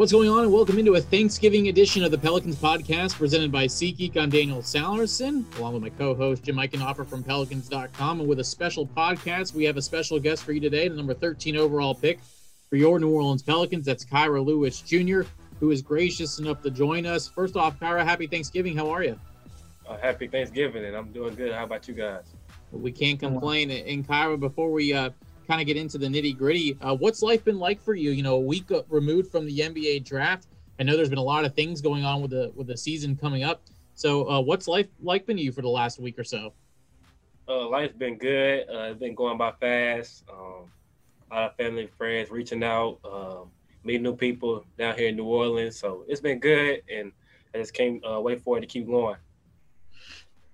What's going on, and welcome into a Thanksgiving edition of the Pelicans podcast presented by SeatGeek. I'm Daniel Sallerson, along with my co host Jim Eichenhofer from Pelicans.com. And with a special podcast, we have a special guest for you today, the number 13 overall pick for your New Orleans Pelicans. That's Kira Lewis Jr., who is gracious enough to join us. First off, Kira, happy Thanksgiving. How are you? Uh, happy Thanksgiving, and I'm doing good. How about you guys? We can't complain. And Kira, before we uh, kind of get into the nitty gritty. Uh, what's life been like for you? You know, a week removed from the NBA draft. I know there's been a lot of things going on with the with the season coming up. So, uh, what's life like been to you for the last week or so? Uh, life's been good. Uh, it's been going by fast. Um, a lot of family and friends reaching out, um, meeting new people down here in New Orleans. So it's been good, and I just can't uh, wait for it to keep going.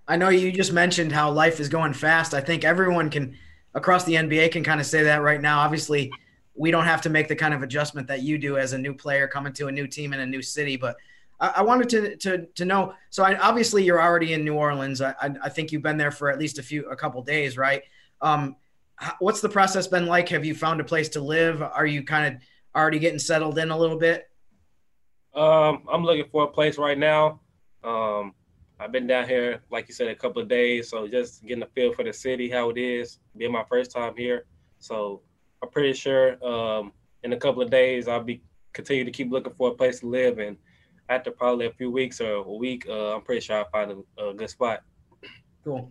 I know you just mentioned how life is going fast. I think everyone can across the NBA can kind of say that right now. Obviously, we don't have to make the kind of adjustment that you do as a new player coming to a new team in a new city. But I, I wanted to, to to know. So I, obviously, you're already in New Orleans. I, I, think you've been there for at least a few a couple days, right? Um, what's the process been like? Have you found a place to live? Are you kind of already getting settled in a little bit? Um, I'm looking for a place right now. Um, I've been down here, like you said, a couple of days. So just getting a feel for the city, how it is, being my first time here. So I'm pretty sure um, in a couple of days I'll be continue to keep looking for a place to live. And after probably a few weeks or a week, uh, I'm pretty sure I'll find a, a, good spot. Cool.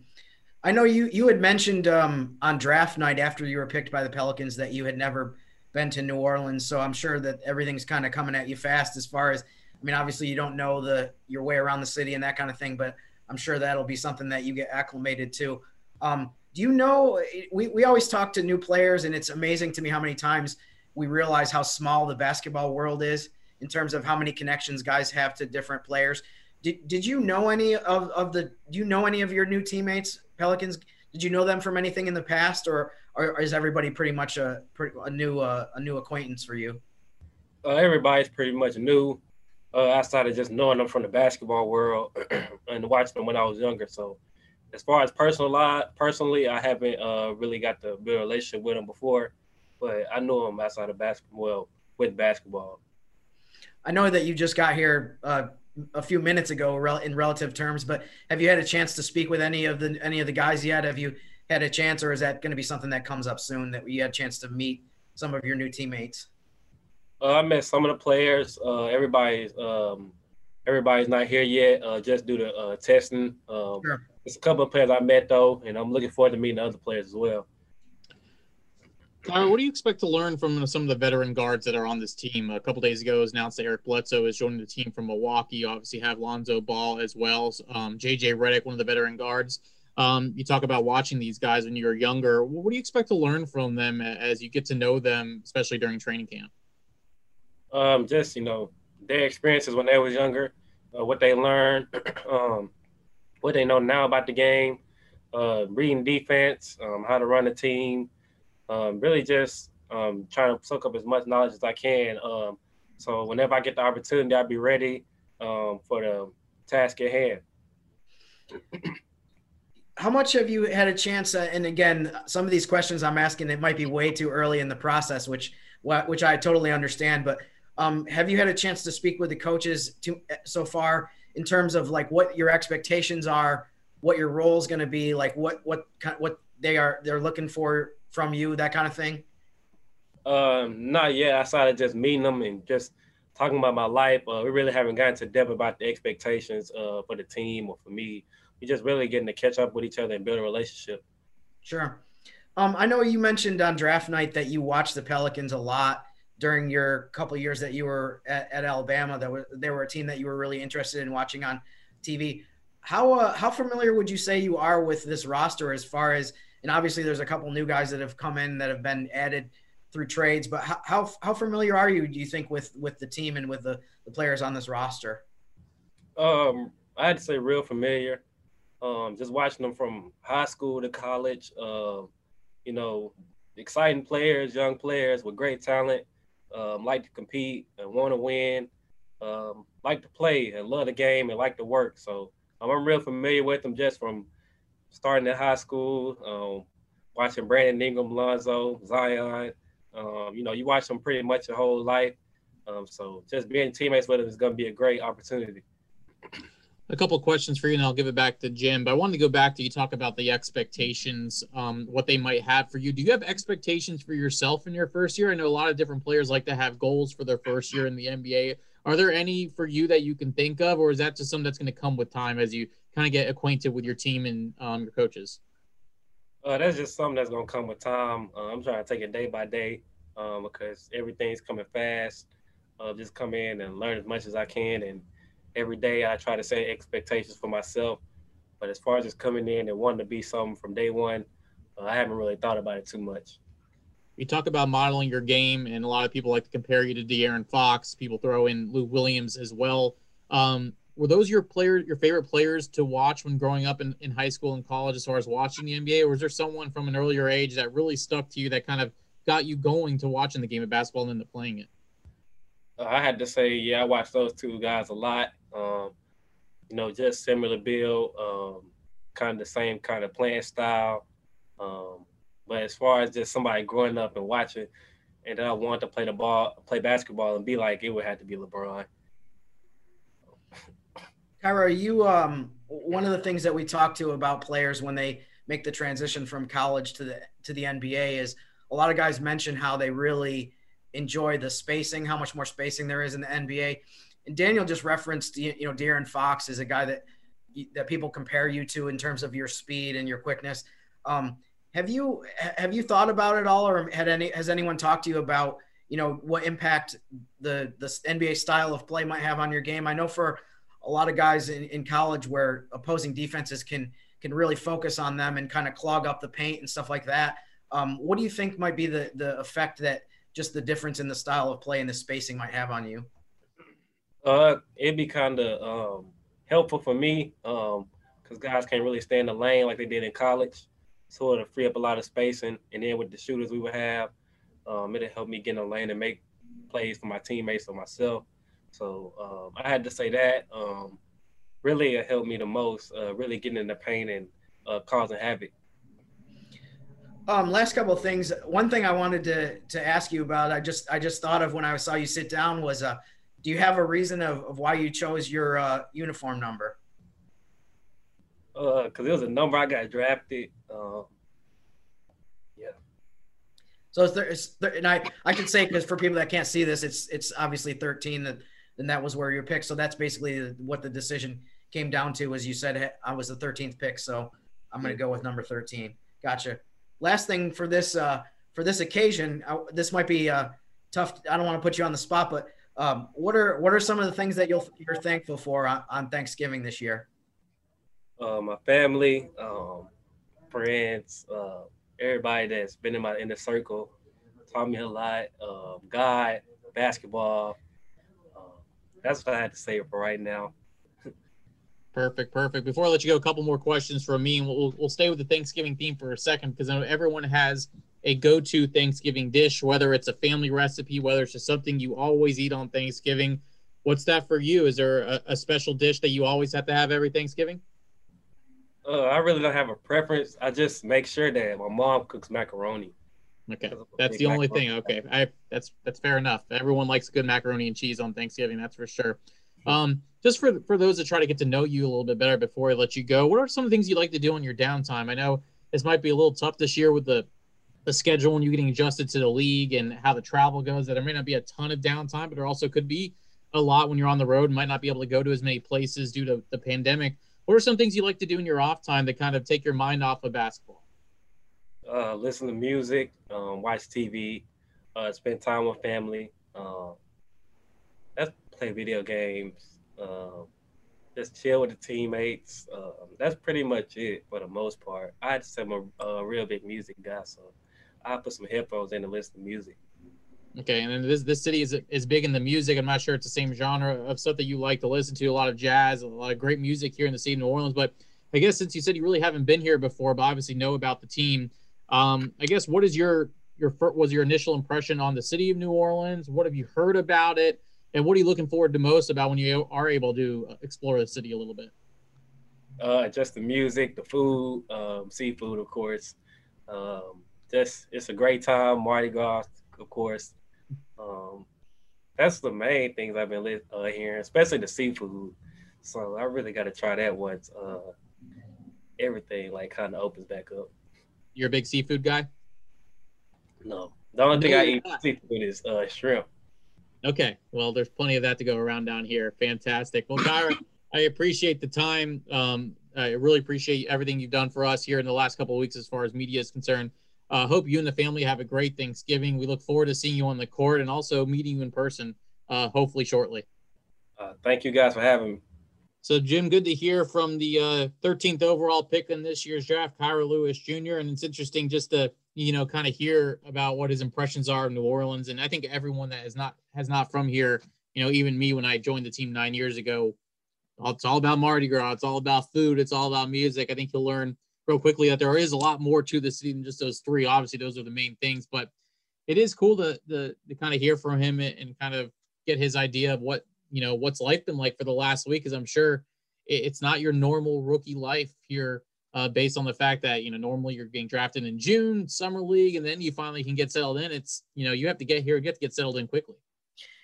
I know you you had mentioned um, on draft night after you were picked by the Pelicans that you had never been to New Orleans. So I'm sure that everything's kind of coming at you fast as far as I mean, obviously you don't know the your way around the city and that kind of thing, but I'm sure that'll be something that you get acclimated to. Um, do you know? We we always talk to new players, and it's amazing to me how many times we realize how small the basketball world is in terms of how many connections guys have to different players. Did, did you know any of, of the do you know any of your new teammates Pelicans did you know them from anything in the past or, or is everybody pretty much a, a new uh, a new acquaintance for you uh, everybody's pretty much new uh, outside of just knowing them from the basketball world and watching them when I was younger. So, as far as personal life, personally, I haven't uh, really got to build a relationship with them before, but I know them outside of basketball, well, with basketball. I know that you just got here uh, a few minutes ago, in relative terms, but have you had a chance to speak with any of the any of the guys yet? Have you had a chance, or is that going to be something that comes up soon that you had a chance to meet some of your new teammates? Uh, I met some of the players. Uh, everybody's um, everybody's not here yet, uh, just due to uh, testing. Um, sure. There's a couple of players I met though, and I'm looking forward to meeting other players as well. Kyle, what do you expect to learn from some of the veteran guards that are on this team? A couple days ago, it was announced that Eric Bledsoe is joining the team from Milwaukee. You obviously have Lonzo Ball as well. Um, JJ Redick, one of the veteran guards. Um, you talk about watching these guys when you were younger. What do you expect to learn from them as you get to know them, especially during training camp? Um, just you know their experiences when they was younger, uh, what they learned, um, what they know now about the game, uh, reading defense, um, how to run a team, um, really just um, trying to soak up as much knowledge as I can. Um, so whenever I get the opportunity, I'll be ready um for the task at hand. how much have you had a chance? Uh, and again, some of these questions I'm asking, it might be way too early in the process, which which I totally understand. But um, have you had a chance to speak with the coaches to, so far in terms of like what your expectations are, what your role is going to be, like what what what they are they're looking for from you, that kind of thing? Um, not yet. I started just meeting them and just talking about my life. Uh, we really haven't gotten to depth about the expectations uh, for the team or for me. We're just really getting to catch up with each other and build a relationship. Sure. Um, I know you mentioned on draft night that you watch the Pelicans a lot during your couple years that you were at, at Alabama. That were, they were a team that you were really interested in watching on TV. How uh, how familiar would you say you are with this roster as far as and obviously there's a couple new guys that have come in that have been added through trades. But how how, how familiar are you? Do you think with with the team and with the, the players on this roster? Um, I'd say real familiar. Um, just watching them from high school to college. Uh, you know, exciting players, young players with great talent. Um, like to compete and want to win. Um, like to play and love the game and like to work. So um, I'm real familiar with them just from starting at high school, um, watching Brandon Ingram, Lonzo, Zion, um, you know, you watch them pretty much your whole life. Um, so just being teammates with them is going to be a great opportunity. A couple questions for you, and I'll give it back to Jim. But I wanted to go back to you talk about the expectations, um, what they might have for you. Do you have expectations for yourself in your first year? I know a lot of different players like to have goals for their first year in the NBA. Are there any for you that you can think of, or is that just something that's going to come with time as you kind of get acquainted with your team and um, your coaches? Uh, that's just something that's gonna come with time. Uh, I'm trying to take it day by day um, because everything's coming fast. Uh, just come in and learn as much as I can, and every day I try to set expectations for myself. But as far as just coming in and wanting to be something from day one, uh, I haven't really thought about it too much. You talk about modeling your game, and a lot of people like to compare you to De'Aaron Fox. People throw in Lou Williams as well. Um, were those your player your favorite players to watch when growing up in, in high school and college as far as watching the NBA or was there someone from an earlier age that really stuck to you that kind of got you going to watching the game of basketball and then to playing it uh, I had to say yeah I watched those two guys a lot um, you know just similar build um, kind of the same kind of playing style um, but as far as just somebody growing up and watching and I want to play the ball play basketball and be like it would have to be LeBron Kira, you um one of the things that we talk to about players when they make the transition from college to the to the NBA is a lot of guys mention how they really enjoy the spacing, how much more spacing there is in the NBA. And Daniel just referenced you know De'Aaron Fox is a guy that that people compare you to in terms of your speed and your quickness. Um, have you have you thought about it all, or had any has anyone talked to you about you know what impact the the NBA style of play might have on your game? I know for a lot of guys in, in college where opposing defenses can can really focus on them and kind of clog up the paint and stuff like that. Um, what do you think might be the the effect that just the difference in the style of play and the spacing might have on you? Uh, it'd be kind of um, helpful for me because um, guys can't really stay in the lane like they did in college. So it'll free up a lot of spacing, and then with the shooters we would have, um, it'll help me get in the lane and make plays for my teammates or myself. So um, I had to say that. Um, really, it helped me the most. Uh, really getting in the paint and uh, causing havoc. Um, last couple of things. One thing I wanted to to ask you about, I just I just thought of when I saw you sit down was, uh, do you have a reason of, of why you chose your uh, uniform number? Uh, cause it was a number I got drafted. Um, yeah. So it's, there, it's there, and I I can say because for people that can't see this, it's it's obviously 13 that then that was where you picked. So that's basically what the decision came down to. As you said, I was the 13th pick, so I'm going to go with number 13. Gotcha. Last thing for this uh, for this occasion, I, this might be uh, tough. I don't want to put you on the spot, but um, what are what are some of the things that you'll you're thankful for on, on Thanksgiving this year? Uh, my family, um, friends, uh, everybody that's been in my inner circle taught me a lot. Um, God, basketball, that's what I had to say for right now. Perfect, perfect. Before I let you go, a couple more questions from me, and we'll, we'll stay with the Thanksgiving theme for a second because I know everyone has a go-to Thanksgiving dish, whether it's a family recipe, whether it's just something you always eat on Thanksgiving. What's that for you? Is there a, a special dish that you always have to have every Thanksgiving? Uh, I really don't have a preference. I just make sure that my mom cooks macaroni. Okay, that's the only thing. Okay, I that's that's fair enough. Everyone likes good macaroni and cheese on Thanksgiving, that's for sure. Um, just for for those that try to get to know you a little bit better before I let you go, what are some things you like to do on your downtime? I know this might be a little tough this year with the the schedule and you getting adjusted to the league and how the travel goes. That there may not be a ton of downtime, but there also could be a lot when you're on the road and might not be able to go to as many places due to the pandemic. What are some things you like to do in your off time to kind of take your mind off of basketball? Uh, listen to music, um, watch TV, uh, spend time with family. Uh, that's play video games. Uh, just chill with the teammates. Um, that's pretty much it for the most part. I just am a, a real big music guy, so I put some headphones in and listen to music. Okay, and then this this city is is big in the music. I'm not sure it's the same genre of stuff that you like to listen to. A lot of jazz, a lot of great music here in the city of New Orleans. But I guess since you said you really haven't been here before, but obviously know about the team, um, I guess what is your your was your initial impression on the city of New Orleans? What have you heard about it? And what are you looking forward to most about when you are able to explore the city a little bit? Uh, just the music, the food, um, seafood, of course. Um, just it's a great time. Mardi Gras, of course. Um, that's the main things I've been uh, hearing, especially the seafood. So I really got to try that once uh, everything like kind of opens back up. You're a big seafood guy? No, the only no, thing I eat seafood is uh, shrimp. Okay, well, there's plenty of that to go around down here. Fantastic. Well, Kira, I appreciate the time. Um, I really appreciate everything you've done for us here in the last couple of weeks as far as media is concerned. Uh, hope you and the family have a great Thanksgiving. We look forward to seeing you on the court and also meeting you in person, uh, hopefully shortly. Uh, thank you guys for having me. So, Jim, good to hear from the uh, 13th overall pick in this year's draft, Kira Lewis Jr. And it's interesting just to you know kind of hear about what his impressions are of New Orleans. And I think everyone that is not has not from here, you know, even me when I joined the team nine years ago, it's all about Mardi Gras. It's all about food. It's all about music. I think you'll learn real quickly that there is a lot more to the city than just those three. Obviously, those are the main things, but it is cool to to, to kind of hear from him and kind of get his idea of what you know what's life been like for the last week because i'm sure it's not your normal rookie life here uh, based on the fact that you know normally you're getting drafted in june summer league and then you finally can get settled in. It's you know you have to get here get to get settled in quickly.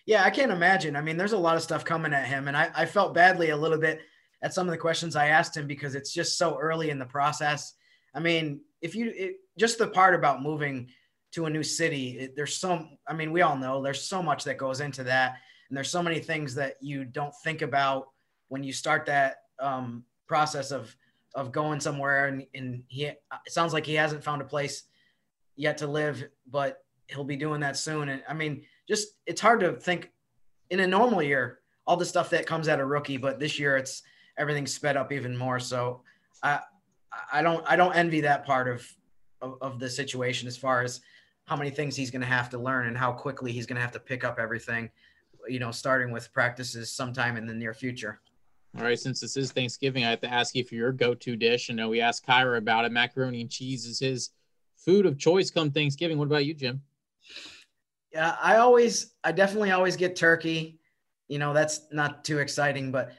Yeah i can't imagine. I mean there's a lot of stuff coming at him and i, I felt badly a little bit at some of the questions i asked him because it's just so early in the process. I mean if you it, just the part about moving to a new city it, there's some i mean we all know there's so much that goes into that. And there's so many things that you don't think about when you start that um, process of of going somewhere and, and he it sounds like he hasn't found a place yet to live but he'll be doing that soon. And i mean just it's hard to think in a normal year all the stuff that comes out of rookie but this year it's everything's sped up even more so i i don't i don't envy that part of of, of the situation as far as how many things he's going to have to learn and how quickly he's going to have to pick up everything you know starting with practices sometime in the near future all right, since this is Thanksgiving, I have to ask you for your go-to dish. I know we asked Kira about it. Macaroni and cheese is his food of choice come Thanksgiving. What about you, Jim? Yeah, I always, I definitely always get turkey. You know, that's not too exciting, but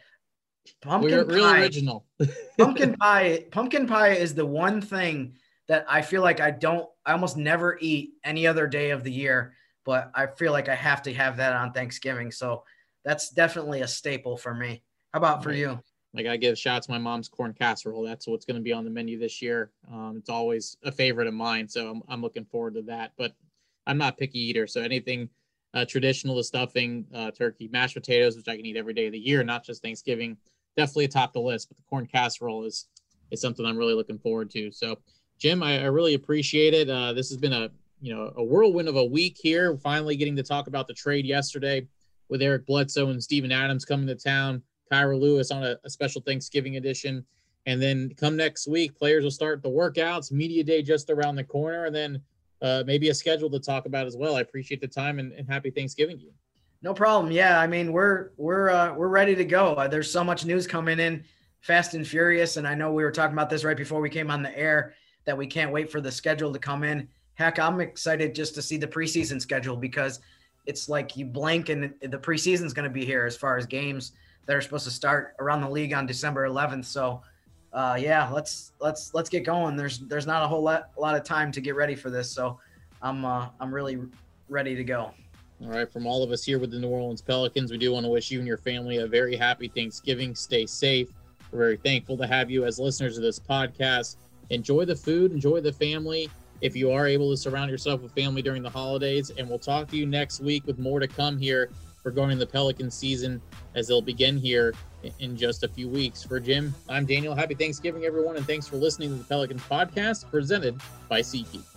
pumpkin We're pie, original. pumpkin pie, pumpkin pie is the one thing that I feel like I don't, I almost never eat any other day of the year, but I feel like I have to have that on Thanksgiving. So that's definitely a staple for me. How about for you? Like I give shout out to my mom's corn casserole. That's what's going to be on the menu this year. Um, it's always a favorite of mine, so I'm, I'm looking forward to that. But I'm not picky eater, so anything uh, traditional, the stuffing, uh, turkey, mashed potatoes, which I can eat every day of the year, not just Thanksgiving, definitely atop the list. But the corn casserole is is something I'm really looking forward to. So, Jim, I, I really appreciate it. Uh, this has been a you know a whirlwind of a week here. Finally, getting to talk about the trade yesterday with Eric Bledsoe and Steven Adams coming to town. Kira Lewis on a, a, special Thanksgiving edition. And then come next week, players will start the workouts, media day just around the corner, and then uh, maybe a schedule to talk about as well. I appreciate the time and, and happy Thanksgiving to you. No problem. Yeah, I mean we're we're uh, we're ready to go. Uh, there's so much news coming in, fast and furious, and I know we were talking about this right before we came on the air that we can't wait for the schedule to come in. Heck, I'm excited just to see the preseason schedule because it's like you blink and the preseason's going to be here as far as games that are supposed to start around the league on December 11th. So uh, yeah, let's let's let's get going. There's there's not a whole lot a lot of time to get ready for this, so I'm uh, I'm really ready to go. All right, from all of us here with the New Orleans Pelicans, we do want to wish you and your family a very happy Thanksgiving. Stay safe. We're very thankful to have you as listeners of this podcast. Enjoy the food, enjoy the family. If you are able to surround yourself with family during the holidays, and we'll talk to you next week with more to come here regarding the Pelican season as they'll begin here in just a few weeks. For Jim, I'm Daniel. Happy Thanksgiving, everyone, and thanks for listening to the Pelicans podcast presented by SeatGeek.